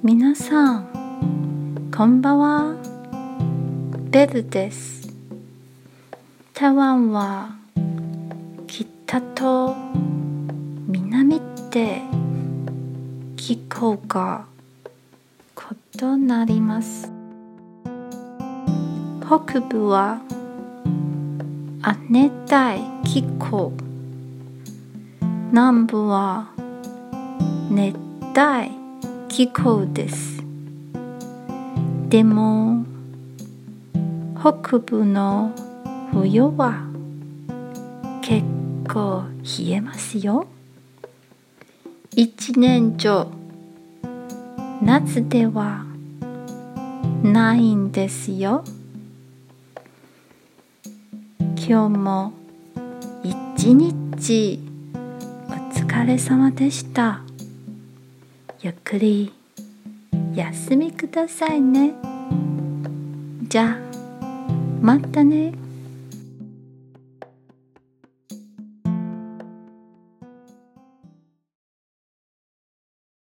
皆さんこんばんは。ベルです。台湾は北と南って気候が異なります。北部は亜熱帯気候。南部は熱帯気候です。でも北部の冬は結構冷えますよ。一年中夏ではないんですよ。今日も一日お疲れ様でした。ゆっくり。休みくださいね。じゃあまたね。